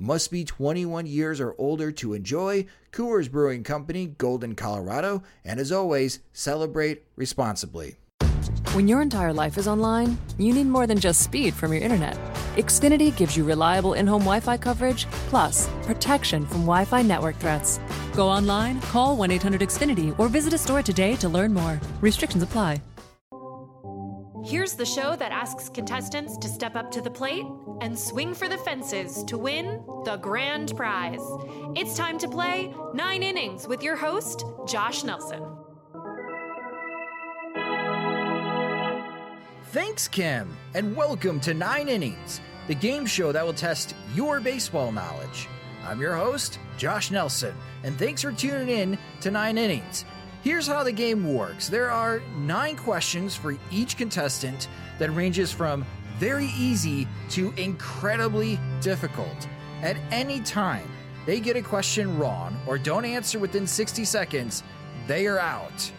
Must be 21 years or older to enjoy. Coors Brewing Company, Golden, Colorado. And as always, celebrate responsibly. When your entire life is online, you need more than just speed from your internet. Xfinity gives you reliable in home Wi Fi coverage, plus protection from Wi Fi network threats. Go online, call 1 800 Xfinity, or visit a store today to learn more. Restrictions apply. Here's the show that asks contestants to step up to the plate and swing for the fences to win the grand prize. It's time to play Nine Innings with your host, Josh Nelson. Thanks, Kim, and welcome to Nine Innings, the game show that will test your baseball knowledge. I'm your host, Josh Nelson, and thanks for tuning in to Nine Innings. Here's how the game works there are nine questions for each contestant that ranges from very easy to incredibly difficult. At any time they get a question wrong or don't answer within 60 seconds, they are out.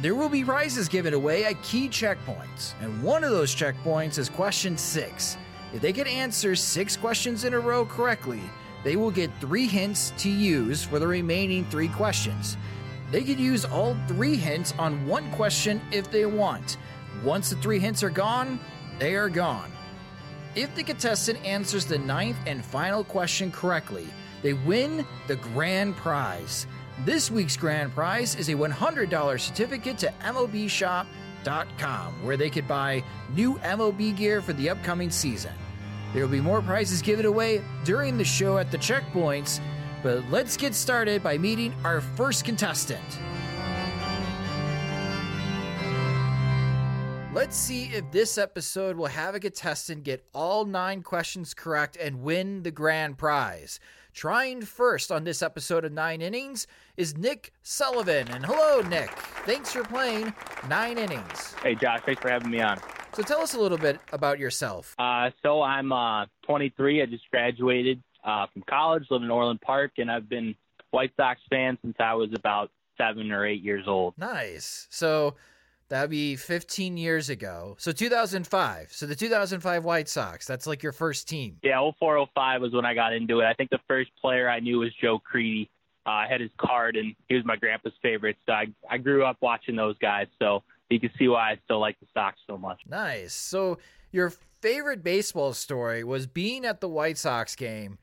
There will be prizes given away at key checkpoints, and one of those checkpoints is question six. If they can answer six questions in a row correctly, they will get three hints to use for the remaining three questions. They could use all three hints on one question if they want. Once the three hints are gone, they are gone. If the contestant answers the ninth and final question correctly, they win the grand prize. This week's grand prize is a $100 certificate to MLBshop.com where they could buy new MLB gear for the upcoming season. There will be more prizes given away during the show at the checkpoints, but let's get started by meeting our first contestant. Let's see if this episode will have a contestant get all nine questions correct and win the grand prize. Trying first on this episode of Nine Innings is Nick Sullivan. And hello, Nick. Thanks for playing Nine Innings. Hey, Josh. Thanks for having me on. So tell us a little bit about yourself. Uh, so I'm uh, 23. I just graduated uh, from college, live in Orland Park, and I've been White Sox fan since I was about seven or eight years old. Nice. So that'd be 15 years ago. So 2005. So the 2005 White Sox. That's like your first team. Yeah, 0405 was when I got into it. I think the first player I knew was Joe Crede. Uh, I had his card, and he was my grandpa's favorite. So I, I grew up watching those guys. So you can see why I still like the Sox so much. Nice. So your favorite baseball story was being at the White Sox game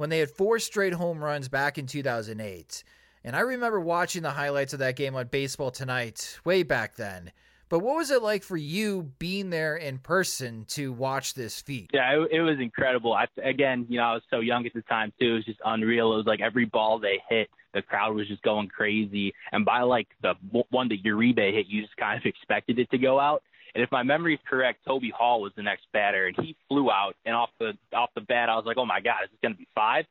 when they had four straight home runs back in 2008. And I remember watching the highlights of that game on Baseball Tonight way back then. But what was it like for you being there in person to watch this feat? Yeah, it, it was incredible. I, again, you know, I was so young at the time too. It was just unreal. It was like every ball they hit, the crowd was just going crazy. And by like the one that Uribe hit, you just kind of expected it to go out. And if my memory is correct, Toby Hall was the next batter, and he flew out. And off the off the bat, I was like, "Oh my God, is this going to be five?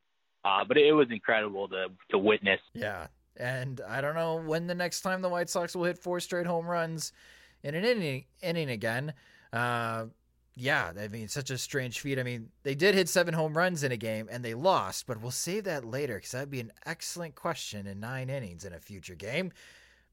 Uh, but it was incredible to to witness. Yeah, and I don't know when the next time the White Sox will hit four straight home runs in an inning inning again. Uh, yeah, I mean, such a strange feat. I mean, they did hit seven home runs in a game and they lost, but we'll save that later because that'd be an excellent question in nine innings in a future game.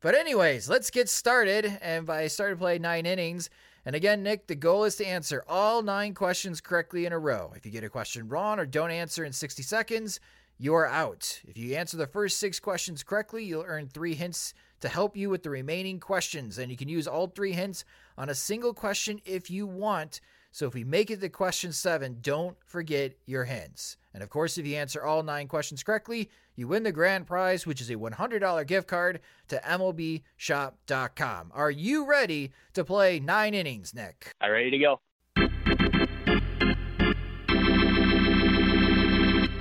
But, anyways, let's get started. And I started play nine innings. And again, Nick, the goal is to answer all nine questions correctly in a row. If you get a question wrong or don't answer in 60 seconds, you are out. If you answer the first six questions correctly, you'll earn three hints to help you with the remaining questions. And you can use all three hints on a single question if you want. So if we make it to question seven, don't forget your hints. And of course, if you answer all nine questions correctly, you win the grand prize, which is a $100 gift card to MLBshop.com. Are you ready to play nine innings, Nick? I'm ready to go.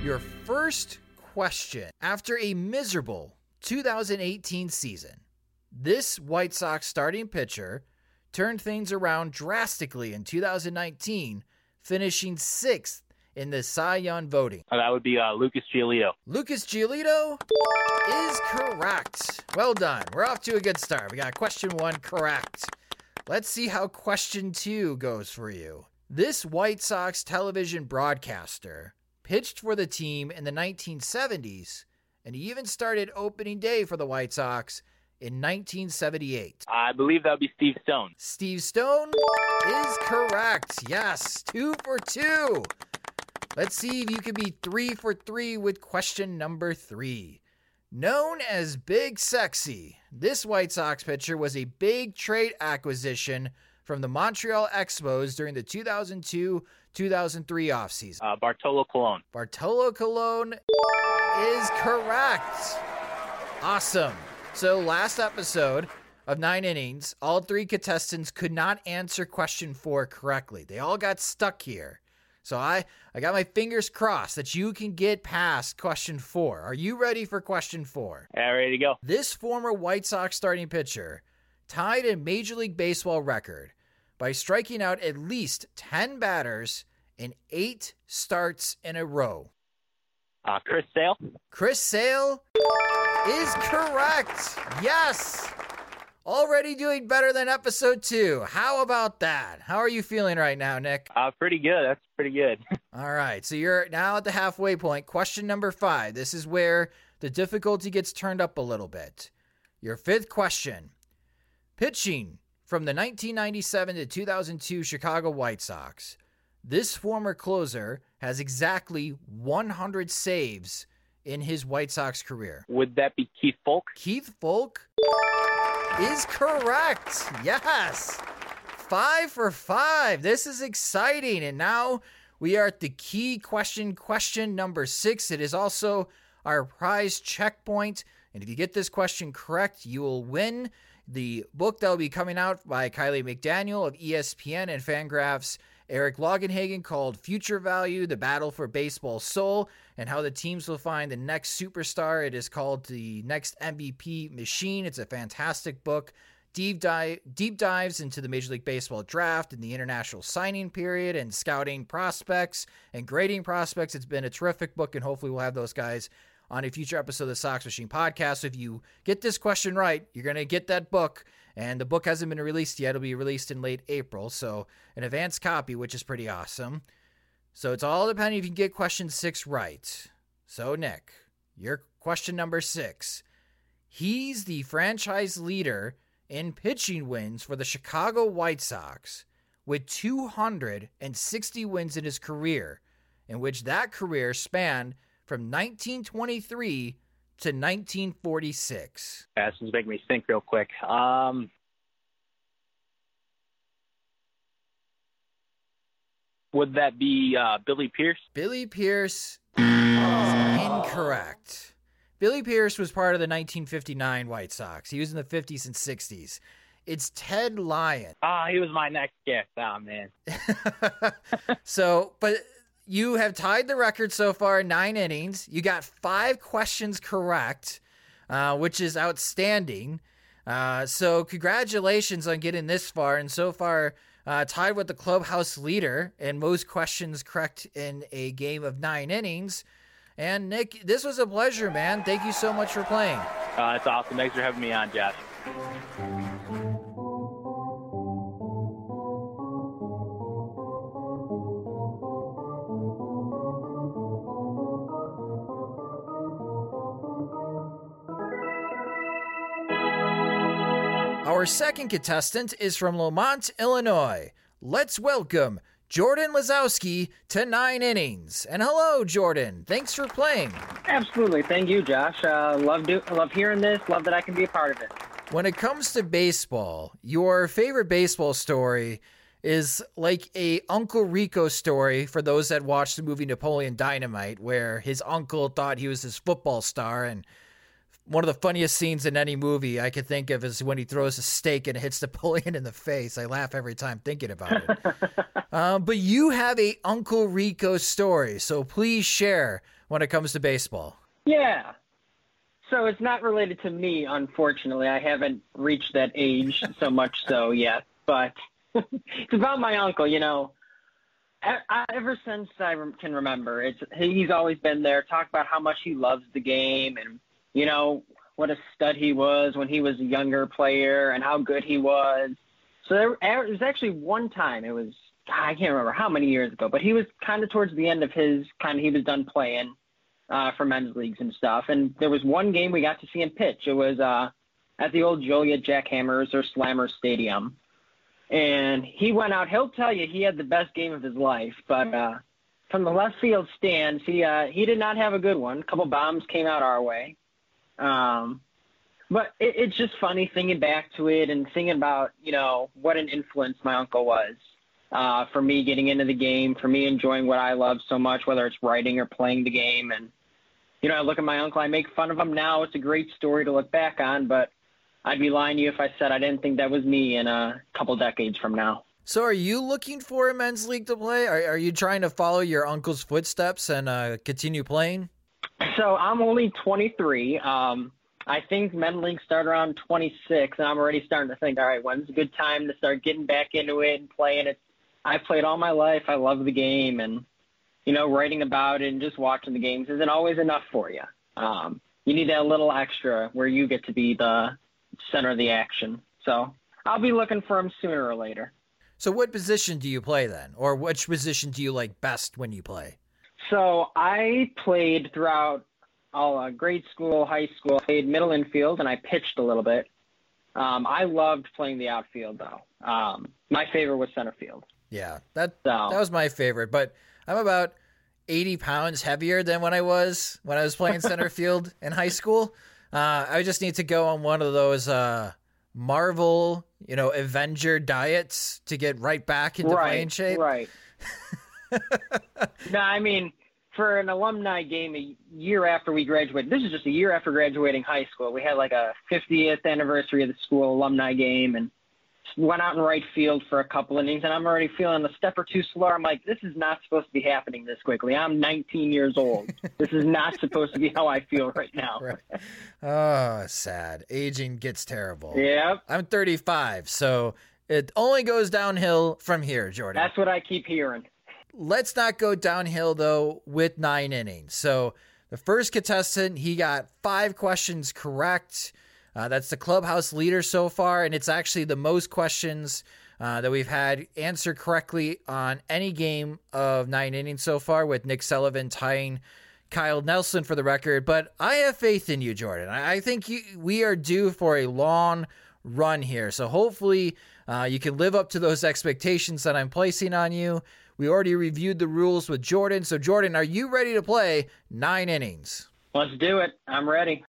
Your first question. After a miserable 2018 season, this White Sox starting pitcher turned things around drastically in 2019, finishing sixth in the Cy Young voting. Uh, that would be uh, Lucas Giolito. Lucas Giolito is correct. Well done. We're off to a good start. We got question one correct. Let's see how question two goes for you. This White Sox television broadcaster pitched for the team in the 1970s, and he even started opening day for the White Sox in 1978. I believe that would be Steve Stone. Steve Stone is correct. Yes, two for two. Let's see if you can be three for three with question number three. Known as Big Sexy, this White Sox pitcher was a big trade acquisition from the Montreal Expos during the 2002 2003 offseason. Uh, Bartolo Colon. Bartolo Colon is correct. Awesome. So, last episode of nine innings, all three contestants could not answer question four correctly. They all got stuck here. So, I, I got my fingers crossed that you can get past question four. Are you ready for question four? Yeah, ready to go. This former White Sox starting pitcher tied a Major League Baseball record by striking out at least 10 batters in eight starts in a row. Uh, Chris Sale. Chris Sale is correct. Yes. Already doing better than episode two. How about that? How are you feeling right now, Nick? Uh, pretty good. That's pretty good. All right. So you're now at the halfway point. Question number five. This is where the difficulty gets turned up a little bit. Your fifth question Pitching from the 1997 to 2002 Chicago White Sox, this former closer has exactly 100 saves in his White Sox career. Would that be Keith Foulke? Keith Foulke is correct. Yes. Five for five. This is exciting. And now we are at the key question, question number six. It is also our prize checkpoint. And if you get this question correct, you will win the book that will be coming out by Kiley McDaniel of ESPN and Fangraphs. Eric Longenhagen called Future Value The Battle for Baseball Soul and how the teams will find the next superstar. It is called The Next MVP Machine. It's a fantastic book. Deep, dive, deep dives into the Major League Baseball draft and the international signing period and scouting prospects and grading prospects. It's been a terrific book, and hopefully, we'll have those guys on a future episode of the Sox Machine podcast. So if you get this question right, you're going to get that book. And the book hasn't been released yet. It'll be released in late April. So an advanced copy, which is pretty awesome. So it's all depending if you can get question six right. So, Nick, your question number six. He's the franchise leader in pitching wins for the Chicago White Sox with 260 wins in his career, in which that career spanned from 1923 to 1946. Yeah, this is making me think real quick. Um, would that be uh, Billy Pierce? Billy Pierce is incorrect. Billy Pierce was part of the 1959 White Sox. He was in the 50s and 60s. It's Ted Lyon. Ah, he was my next guess. Oh man. so, but you have tied the record so far nine innings. You got five questions correct, uh, which is outstanding. Uh, so, congratulations on getting this far. And so far, uh, tied with the clubhouse leader and most questions correct in a game of nine innings. And Nick, this was a pleasure, man. Thank you so much for playing. Uh, that's awesome. Thanks for having me on, Josh. Our second contestant is from Lemont, Illinois. Let's welcome Jordan Lazowski to nine innings. And hello, Jordan. Thanks for playing. Absolutely. Thank you, Josh. Uh, love do love hearing this. Love that I can be a part of it. When it comes to baseball, your favorite baseball story is like a Uncle Rico story for those that watched the movie Napoleon Dynamite, where his uncle thought he was his football star and one of the funniest scenes in any movie I could think of is when he throws a steak and hits Napoleon in the face. I laugh every time thinking about it. uh, but you have a Uncle Rico story, so please share when it comes to baseball. Yeah. So it's not related to me, unfortunately. I haven't reached that age so much so yet, but it's about my uncle. You know, ever since I can remember, it's he's always been there. Talk about how much he loves the game and you know, what a stud he was when he was a younger player and how good he was. So there, there was actually one time, it was, I can't remember how many years ago, but he was kind of towards the end of his kind of, he was done playing uh, for men's leagues and stuff. And there was one game we got to see him pitch. It was uh, at the old Joliet Jackhammers or Slammer Stadium. And he went out, he'll tell you he had the best game of his life, but uh, from the left field stands, he, uh, he did not have a good one. A couple bombs came out our way um, but it, it's just funny thinking back to it and thinking about, you know, what an influence my uncle was uh, for me getting into the game, for me enjoying what I love so much, whether it's writing or playing the game. And, you know, I look at my uncle, I make fun of him now. It's a great story to look back on, but I'd be lying to you if I said I didn't think that was me in a couple decades from now. So, are you looking for a men's league to play? Are, are you trying to follow your uncle's footsteps and uh, continue playing? So I'm only 23. Um, I think men league start around 26, and I'm already starting to think, all right, when's a good time to start getting back into it and playing it? I've played all my life. I love the game, and you know, writing about it and just watching the games isn't always enough for you. Um, you need that little extra where you get to be the center of the action. So I'll be looking for him sooner or later. So, what position do you play then, or which position do you like best when you play? So I played throughout all uh, grade school, high school. I played middle infield, and I pitched a little bit. Um, I loved playing the outfield, though. Um, my favorite was center field. Yeah, that so. that was my favorite. But I'm about 80 pounds heavier than when I was when I was playing center field in high school. Uh, I just need to go on one of those uh, Marvel, you know, Avenger diets to get right back into right, playing shape. Right. no, I mean, for an alumni game a year after we graduated, this is just a year after graduating high school. We had like a 50th anniversary of the school alumni game and went out in right field for a couple innings, and I'm already feeling a step or two slower. I'm like, this is not supposed to be happening this quickly. I'm 19 years old. this is not supposed to be how I feel right now. Right. Oh, sad. Aging gets terrible. Yep. I'm 35, so it only goes downhill from here, Jordan. That's what I keep hearing. Let's not go downhill though with nine innings. So the first contestant, he got five questions correct. Uh, that's the clubhouse leader so far, and it's actually the most questions uh, that we've had answer correctly on any game of nine innings so far, with Nick Sullivan tying Kyle Nelson for the record. But I have faith in you, Jordan. I, I think you, we are due for a long run here. So hopefully uh, you can live up to those expectations that I'm placing on you. We already reviewed the rules with Jordan. So, Jordan, are you ready to play nine innings? Let's do it. I'm ready.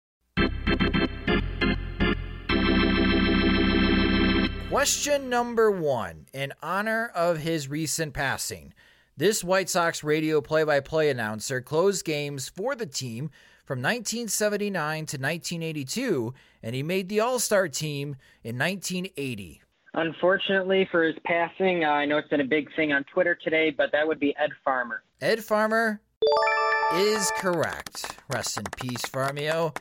Question number one In honor of his recent passing, this White Sox radio play by play announcer closed games for the team from 1979 to 1982, and he made the All Star team in 1980. Unfortunately for his passing, uh, I know it's been a big thing on Twitter today, but that would be Ed Farmer. Ed Farmer is correct. Rest in peace, Farmio.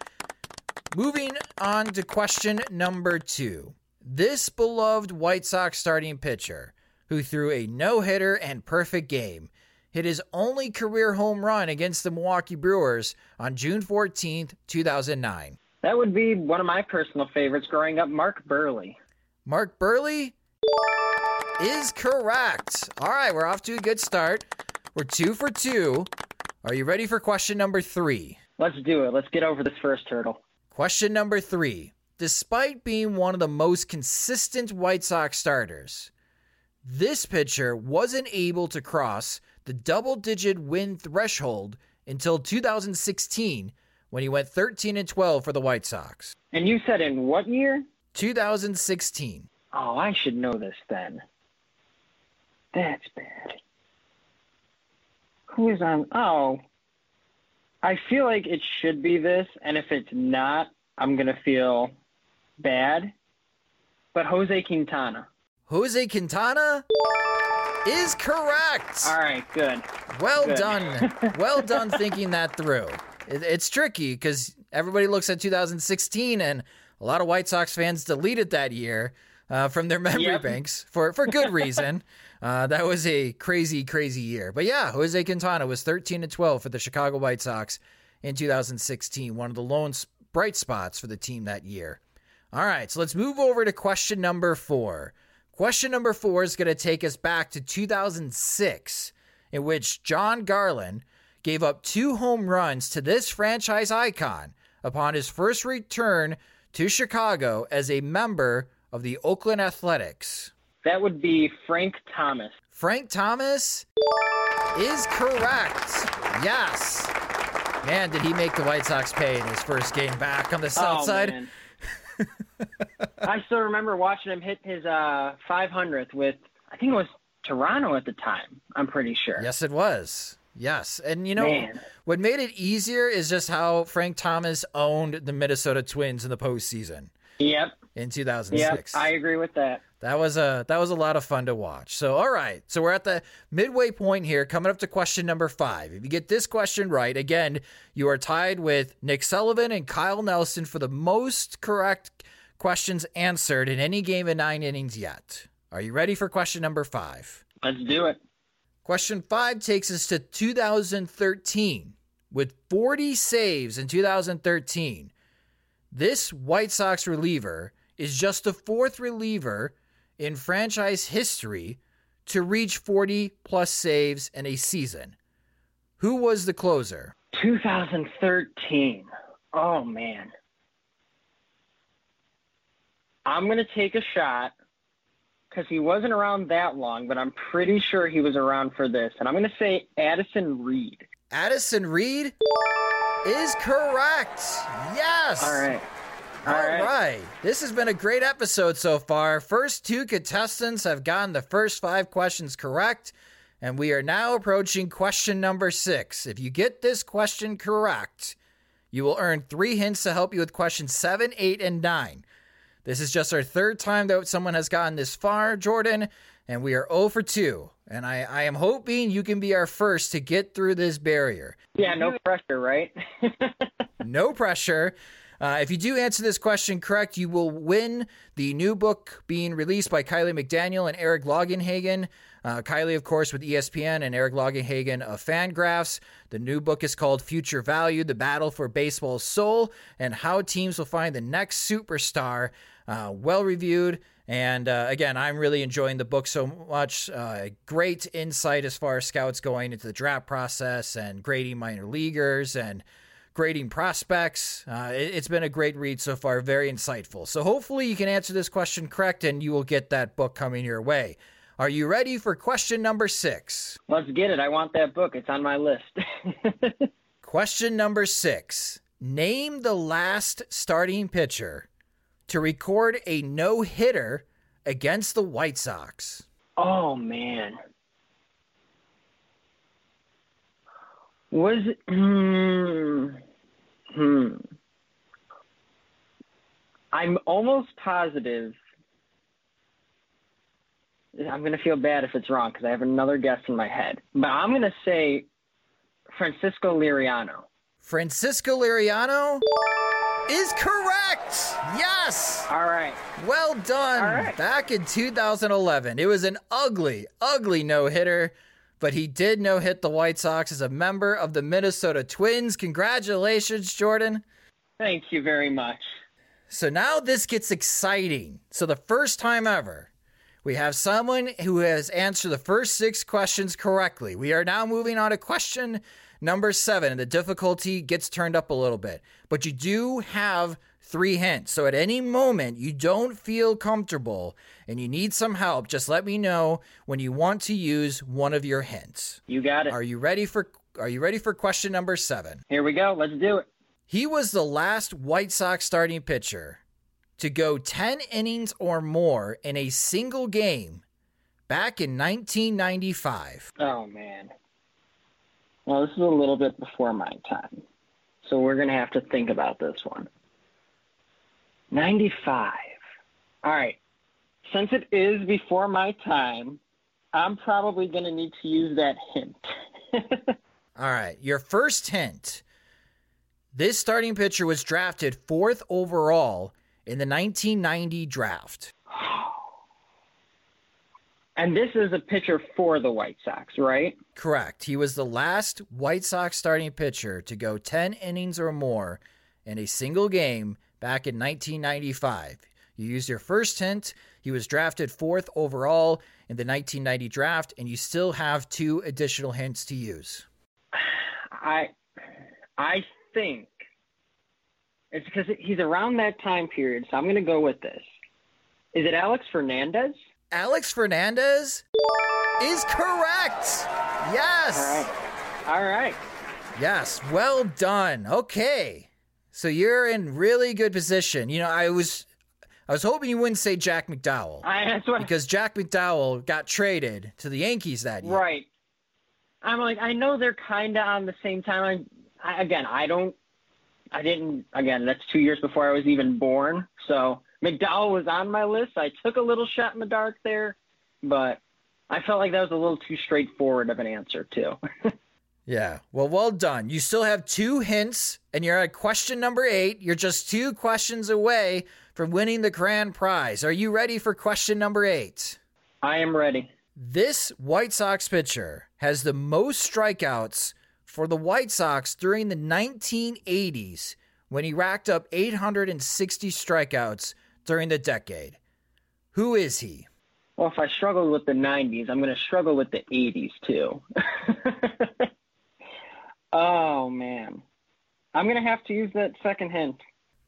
Moving on to question number two. This beloved White Sox starting pitcher, who threw a no hitter and perfect game, hit his only career home run against the Milwaukee Brewers on June 14th, 2009. That would be one of my personal favorites growing up, Mark Buehrle. Mark Buehrle is correct. All right, we're off to a good start. We're two for two. Are you ready for question number three? Let's do it. Let's get over this first hurdle. Question number three. Despite being one of the most consistent White Sox starters, this pitcher wasn't able to cross the double digit win threshold until 2016 when he went 13 and 12 for the White Sox. And you said in what year? 2016. Oh, I should know this then. That's bad. Who is on? Oh, I feel like it should be this, and if it's not, I'm gonna feel bad. But Jose Quintana. Jose Quintana is correct. All right, good. Well Good. done. well done thinking that through. It, it's tricky because everybody looks at 2016 and a lot of White Sox fans deleted that year uh, from their memory Yep. banks for, for good reason. uh, that was a crazy, crazy year. But yeah, Jose Quintana was 13 and 12 for the Chicago White Sox in 2016, one of the lone bright spots for the team that year. All right, so let's move over to question number four. Question number four is going to take us back to 2006, in which Jon Garland gave up two home runs to this franchise icon upon his first return to Chicago as a member of the Oakland Athletics. That would be Frank Thomas. Frank Thomas is correct. Yes. Man, did he make the White Sox pay in his first game back on the south oh, side? Man. I still remember watching him hit his uh 500th with I think it was Toronto at the time. I'm pretty sure. Yes, it was. Yes. And you know, Man. what made it easier is just how Frank Thomas owned the Minnesota Twins in the postseason Yep. in Yep. 2006. I agree with that. That was a that was a lot of fun to watch. So all right, so we're at the midway point here, coming up to question number five. If you get this question right, again, you are tied with Nick Sullivan and Kyle Nelson for the most correct questions answered in any game in nine innings yet. Are you ready for question number five? Let's do it. Question five takes us to 2013 with 40 saves in 2013. This White Sox reliever is just the fourth reliever in franchise history to reach 40 plus saves in a season. Who was the closer? 2013. Oh man. I'm gonna take a shot because he wasn't around that long, but I'm pretty sure he was around for this, and I'm gonna say Addison Reed. Addison Reed is correct. Yes. All right. All All right. right. This has been a great episode so far. First two contestants have gotten the first five questions correct, and we are now approaching question number six. If you get this question correct, you will earn three hints to help you with questions seven, eight, and nine. This is just our third time that someone has gotten this far, Jordan, and we are 0 for 2. And I, I am hoping you can be our first to get through this barrier. Yeah, no pressure, right? no pressure. Uh, if you do answer this question correct, you will win the new book being released by Kiley McDaniel and Eric Longenhagen. Uh, Kiley, of course, with ESPN, and Eric Longenhagen of Fangraphs. The new book is called Future Value The Battle for Baseball's Soul and How Teams Will Find the Next Superstar. Uh, well reviewed. And uh, again, I'm really enjoying the book so much. Uh, great insight as far as scouts going into the draft process and grading minor leaguers and grading prospects. Uh, it, has been a great read so far, very insightful. So hopefully you can answer this question correct and you will get that book coming your way. Are you ready for question number six? Let's get it. I want that book. It's on my list. Question number six Name the last starting pitcher to record a no hitter against the White Sox. oh man. Was it, hmm, hmm. I'm almost positive. I'm going to feel bad if it's wrong because I have another guess in my head. But I'm going to say Francisco Liriano. Francisco Liriano is correct. Yes. All right. Well done. All right. Back in 2011, it was an ugly, ugly no hitter, but he did no hit the White Sox as a member of the Minnesota Twins. Congratulations, Jordan. Thank you very much. So now this gets exciting. So, the first time ever, we have someone who has answered the first six questions correctly. We are now moving on to question number seven, and the difficulty gets turned up a little bit. But you do have three hints. So at any moment you don't feel comfortable and you need some help, just let me know when you want to use one of your hints. You got it. Are you ready for are you ready for question number 7? Here we go. Let's do it. He was the last White Sox starting pitcher to go 10 innings or more in a single game back in 1995. Oh man. Well, this is a little bit before my time. So we're going to have to think about this one. 95. All right. Since it is before my time, I'm probably going to need to use that hint. All right. Your first hint. This starting pitcher was drafted fourth overall in the 1990 draft. And this is a pitcher for the White Sox, right? Correct. He was the last White Sox starting pitcher to go 10 innings or more in a single game back in 1995. You used your first hint. He was drafted fourth overall in the 1990 draft, and you still have two additional hints to use. I, I think it's because he's around that time period, so I'm going to go with this. Is it Alex Fernandez? Alex Fernandez is correct. Yes. All right. All right. Yes. Well done. Okay. So you're in really good position. You know, I was I was hoping you wouldn't say Jack McDowell. I, because Jack McDowell got traded to the Yankees that year. Right. I'm like, I know they're kind of on the same time. I, again, I don't, I didn't, again, that's two years before I was even born. So McDowell was on my list. I took a little shot in the dark there, but I felt like that was a little too straightforward of an answer, too. yeah. Well, well done. You still have two hints, and you're at question number eight. You're just two questions away from winning the grand prize. Are you ready for question number eight? I am ready. This White Sox pitcher has the most strikeouts for the White Sox during the 1980s when he racked up 860 strikeouts during the decade. Who is he? Well, if I struggled with the 90s, I'm going to struggle with the 80s too. oh, man. I'm going to have to use that second hint.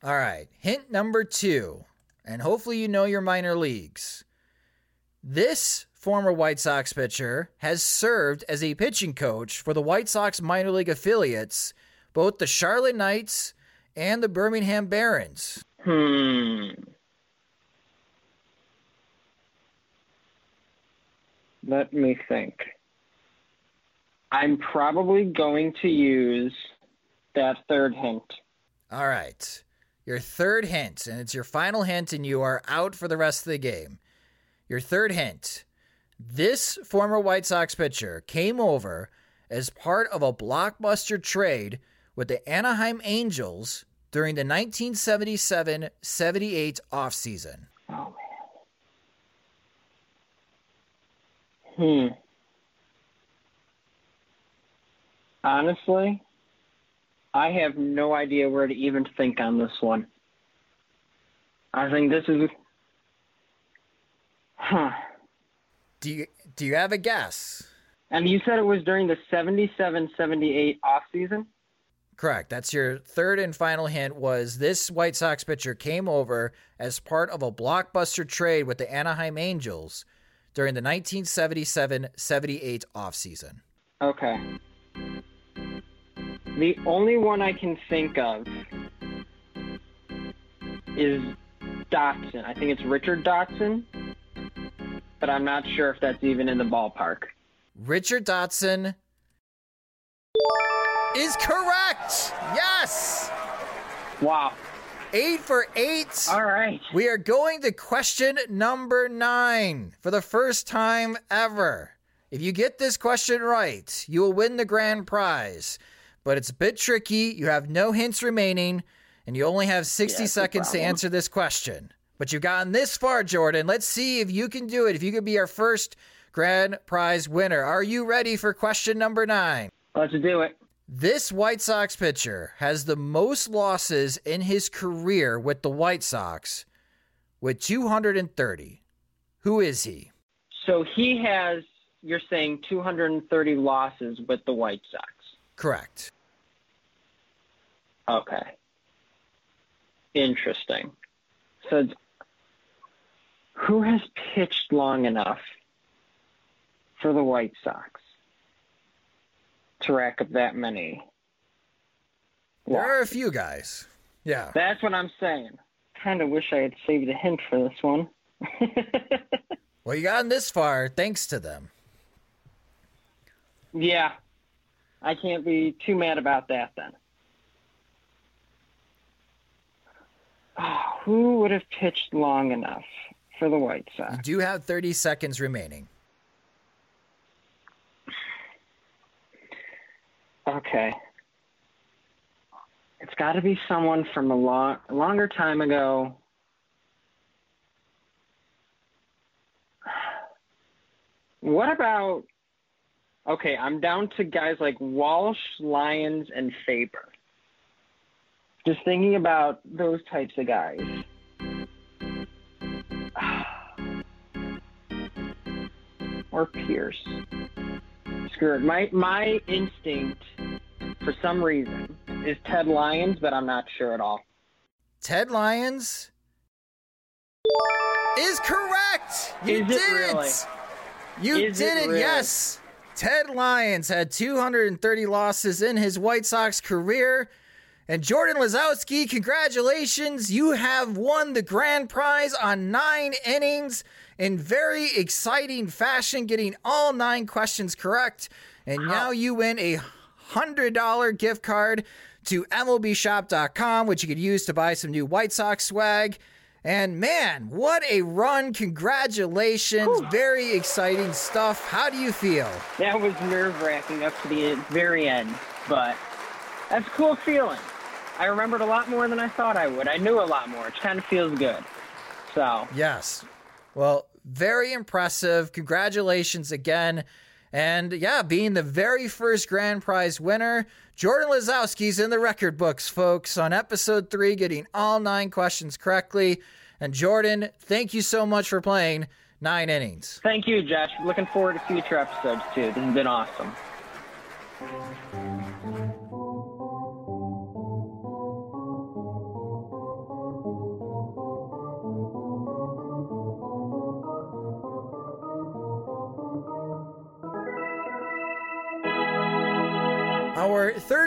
All right. Hint number two, and hopefully you know your minor leagues. This former White Sox pitcher has served as a pitching coach for the White Sox minor league affiliates, both the Charlotte Knights and the Birmingham Barons. Hmm. Let me think. I'm probably going to use that third hint. All right. Your third hint, and it's your final hint, and you are out for the rest of the game. Your third hint this former White Sox pitcher came over as part of a blockbuster trade with the Anaheim Angels during the 1977 78 offseason. Oh, man. Hmm. Honestly, I have no idea where to even think on this one. I think this is. Huh. Do you do you have a guess? And you said it was during the 77-78 off season? Correct. That's your third and final hint was this White Sox pitcher came over as part of a blockbuster trade with the Anaheim Angels during the 1977-78 offseason. Okay. The only one I can think of is Dotson. I think it's Richard Dotson, but I'm not sure if that's even in the ballpark. Richard Dotson is correct. Yes. Wow. Eight for eight. All right. We are going to question number nine for the first time ever. If you get this question right, you will win the grand prize. But it's a bit tricky. You have no hints remaining, and you only have 60 Yeah, seconds to answer this question. But you've gotten this far, Jordan. Let's see if you can do it. If you can be our first grand prize winner. Are you ready for question number nine? Let's do it. This White Sox pitcher has the most losses in his career with the White Sox with 230. Who is he? So he has, you're saying, 230 losses with the White Sox. Correct. Okay. interesting. So, who has pitched long enough for the White Sox to rack up that many? There are a few guys. Yeah. That's what I'm saying. Kind of wish I had saved a hint for this one. well, you gotten this far thanks to them. Yeah. I can't be too mad about that then. Oh, who would have pitched long enough for the White Sox? You do have 30 seconds remaining. Okay. It's got to be someone from a long, longer time ago. What about? Okay, I'm down to guys like Walsh, Lyons, and Faber. Just thinking about those types of guys. or Pierce. My my instinct, for some reason, is Ted Lyons, but I'm not sure at all. Ted Lyons is correct. You is did it. Really? You is did it, it, really? yes. Ted Lyons had 230 losses in his White Sox career. And Jordan Lazowski, congratulations. You have won the grand prize on nine innings in very exciting fashion, getting all nine questions correct. And now you win a $100 gift card to MLBshop.com, which you could use to buy some new White Sox swag. And man, what a run! Congratulations. Very exciting stuff. How do you feel? That was nerve wracking up to the very end, but that's a cool feeling. I remembered a lot more than I thought I would. I knew a lot more, It kind of feels good. So, Yes. Well, very impressive. Congratulations again. And yeah, being the very first grand prize winner, Jordan Lazowski's in the record books, folks, on episode three, getting all nine questions correctly. And Jordan, thank you so much for playing nine innings. thank you, Josh. Looking forward to future episodes, too. This has been awesome.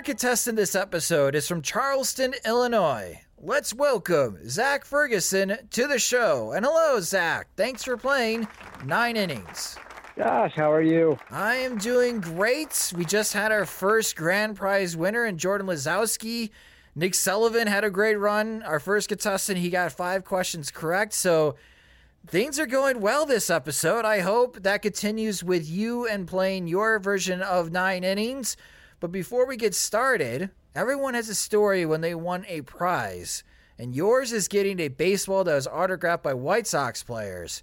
Contestant this episode is from Charleston, Illinois. Let's welcome Zach Ferguson to the show. And hello, Zach. Thanks for playing nine innings. Gosh, how are you? I am doing great. We just had our first grand prize winner in Jordan Lazowski. Nick Sullivan had a great run. Our first contestant, he got five questions correct. So things are going well this episode. I hope that continues with you and playing your version of nine innings. But before we get started, everyone has a story when they won a prize. And yours is getting a baseball that was autographed by White Sox players.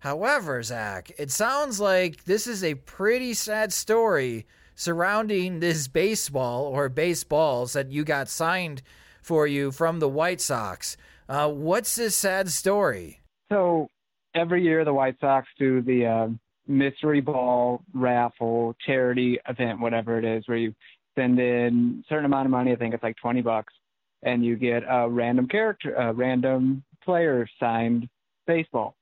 However, Zach, it sounds like this is a pretty sad story surrounding this baseball or baseballs that you got signed for you from the White Sox. Uh, what's this sad story? So every year the White Sox do the uh, mystery ball raffle charity event, whatever it is, where you send in a certain amount of money. I think it's like twenty bucks, and you get a random character, a random player signed baseball.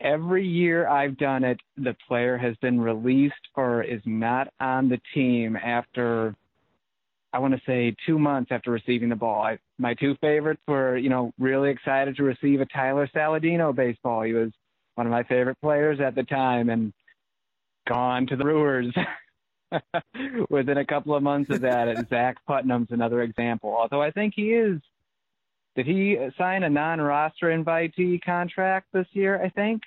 Every year I've done it, the player has been released or is not on the team after I want to say two months after receiving the ball. I, my two favorites were, you know, really excited to receive a Tyler Saladino baseball. He was one of my favorite players at the time and gone to the Brewers within a couple of months of that. And Zach Putnam's another example. Although I think he is, did he sign a non-roster invitee contract this year? I think.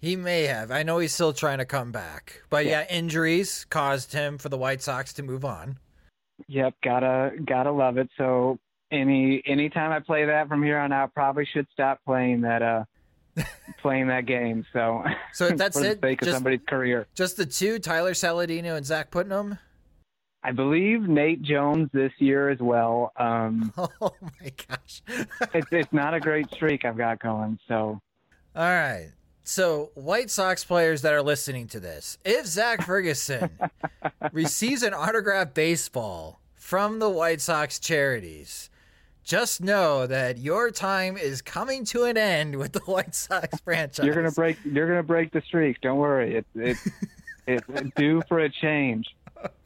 He may have. I know he's still trying to come back. But yeah, Yeah. injuries caused him for the White Sox to move on. Yep, gotta gotta love it. So any anytime I play that from here on out, probably should stop playing that uh playing that game. So So that's for it? the sake of Just- somebody's career. Just the two, Tyler Saladino and Zach Putnam? I believe Nate Jones this year as well. Um, Oh my gosh. it's it's not a great streak I've got going. So All right. So, White Sox players that are listening to this, if Zach Ferguson receives an autographed baseball from the White Sox charities, just know that your time is coming to an end with the White Sox franchise. You're gonna break. You're gonna break the streak. Don't worry. It's it's it's due for a change.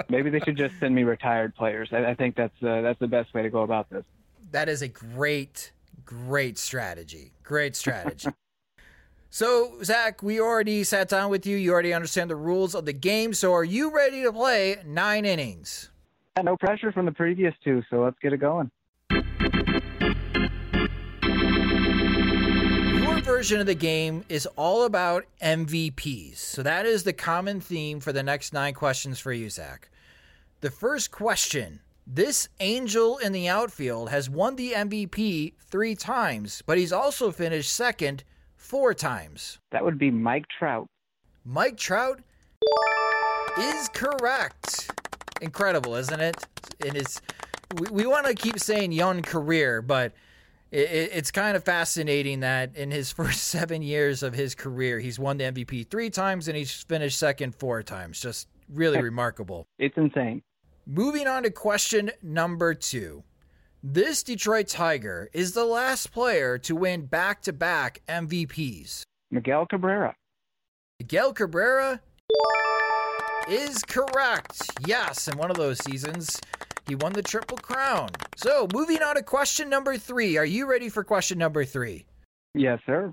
Maybe they should just send me retired players. I, I think that's uh, that's the best way to go about this. That is a great, great strategy. Great strategy. so, Zach, we already sat down with you. You already understand the rules of the game. So, are you ready to play nine innings? Yeah, no pressure from the previous two, so let's get it going. Version of the game is all about MVPs. So that is the common theme for the next nine questions for you, Zach. The first question this angel in the outfield has won the MVP three times, but he's also finished second four times. That would be Mike Trout. Mike Trout is correct. Incredible, isn't it? And it's we, we want to keep saying young career, but it, it, it's kind of fascinating that in his first seven years of his career, he's won the MVP three times and he's finished second four times. Just really remarkable. It's insane. Moving on to question number two. This Detroit Tiger is the last player to win back to back MVPs. Miguel Cabrera. Miguel Cabrera is correct. Yes, in one of those seasons, he won the Triple Crown. So, moving on to question number three. Are you ready for question number three? Yes, sir.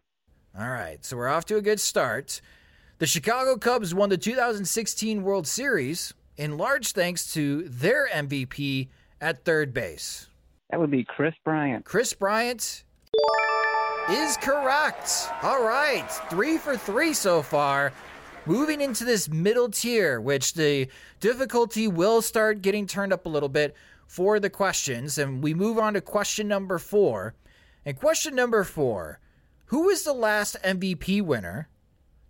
All right, so we're off to a good start. The Chicago Cubs won the 2016 World Series in large thanks to their MVP at third base. That would be Kris Bryant. Kris Bryant is correct. All right, three for three so far. Moving into this middle tier, which the difficulty will start getting turned up a little bit for the questions. And we move on to question number four. And question number four Who is the last MVP winner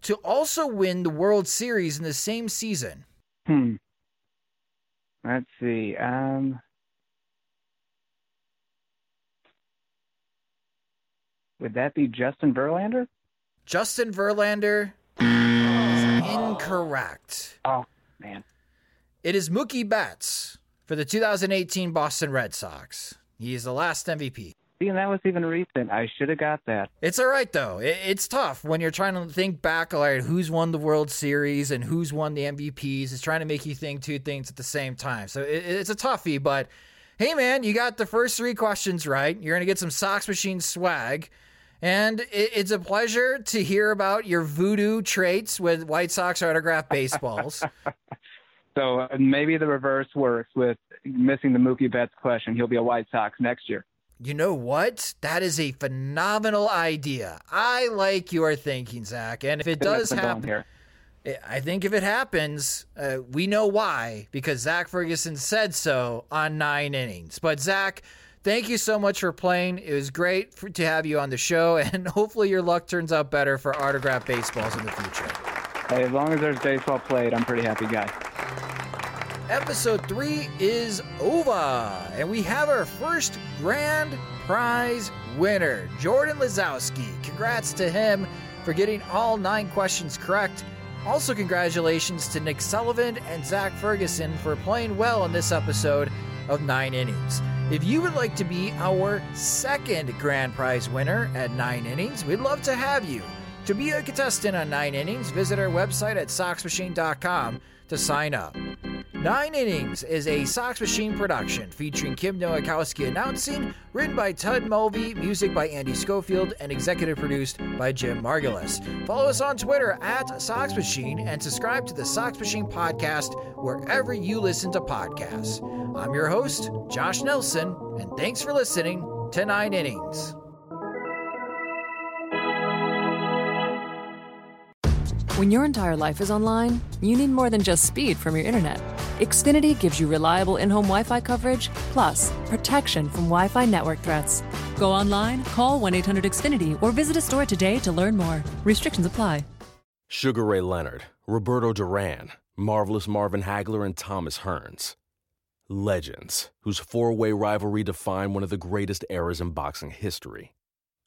to also win the World Series in the same season? Hmm. Let's see. Um. Would that be Justin Verlander? Justin Verlander incorrect. Oh man. It is Mookie Betts for the 2018 Boston Red Sox. He is the last MVP. See, and that was even recent. I should have got that. It's all right though. It, it's tough when you're trying to think back. All right, who's won the World Series and who's won the MVPs? It's trying to make you think two things at the same time. So it, it's a toughie. But hey, man, you got the first three questions right. You're gonna get some Sox Machine swag. And it's a pleasure to hear about your voodoo traits with White Sox autograph baseballs. So uh, maybe the reverse works with missing the Mookie Betts question. He'll be a White Sox next year. You know what? That is a phenomenal idea. I like your thinking, Zach. And if it does That's the bone happen. I think if it happens, uh, we know why because Zach Ferguson said so on nine innings. But Zach, thank you so much for playing. It was great for, to have you on the show, and hopefully your luck turns out better for autograph baseballs in the future. Hey, as long as there's baseball played, I'm a pretty happy guy. Episode three is over, and we have our first grand prize winner, Jordan Lazowski. Congrats to him for getting all nine questions correct. Also, congratulations to Nick Sullivan and Zach Ferguson for playing well in this episode of Nine Innings. If you would like to be our second grand prize winner at Nine Innings, we'd love to have you. To be a contestant on Nine Innings, visit our website at soxmachine.com to sign up. Nine Innings is a Sox Machine production featuring Kim Nowakowski announcing, written by Tud Mulvey, music by Andy Schofield, and executive produced by Jim Margalus. Follow us on Twitter at Sox Machine and subscribe to the Sox Machine podcast wherever you listen to podcasts. I'm your host, Josh Nelson, and thanks for listening to Nine Innings. When your entire life is online, you need more than just speed from your internet. Xfinity gives you reliable in home Wi Fi coverage, plus protection from Wi Fi network threats. Go online, call 1 800 Xfinity, or visit a store today to learn more. Restrictions apply. Sugar Ray Leonard, Roberto Duran, Marvelous Marvin Hagler, and Thomas Hearns. Legends, whose four way rivalry defined one of the greatest eras in boxing history.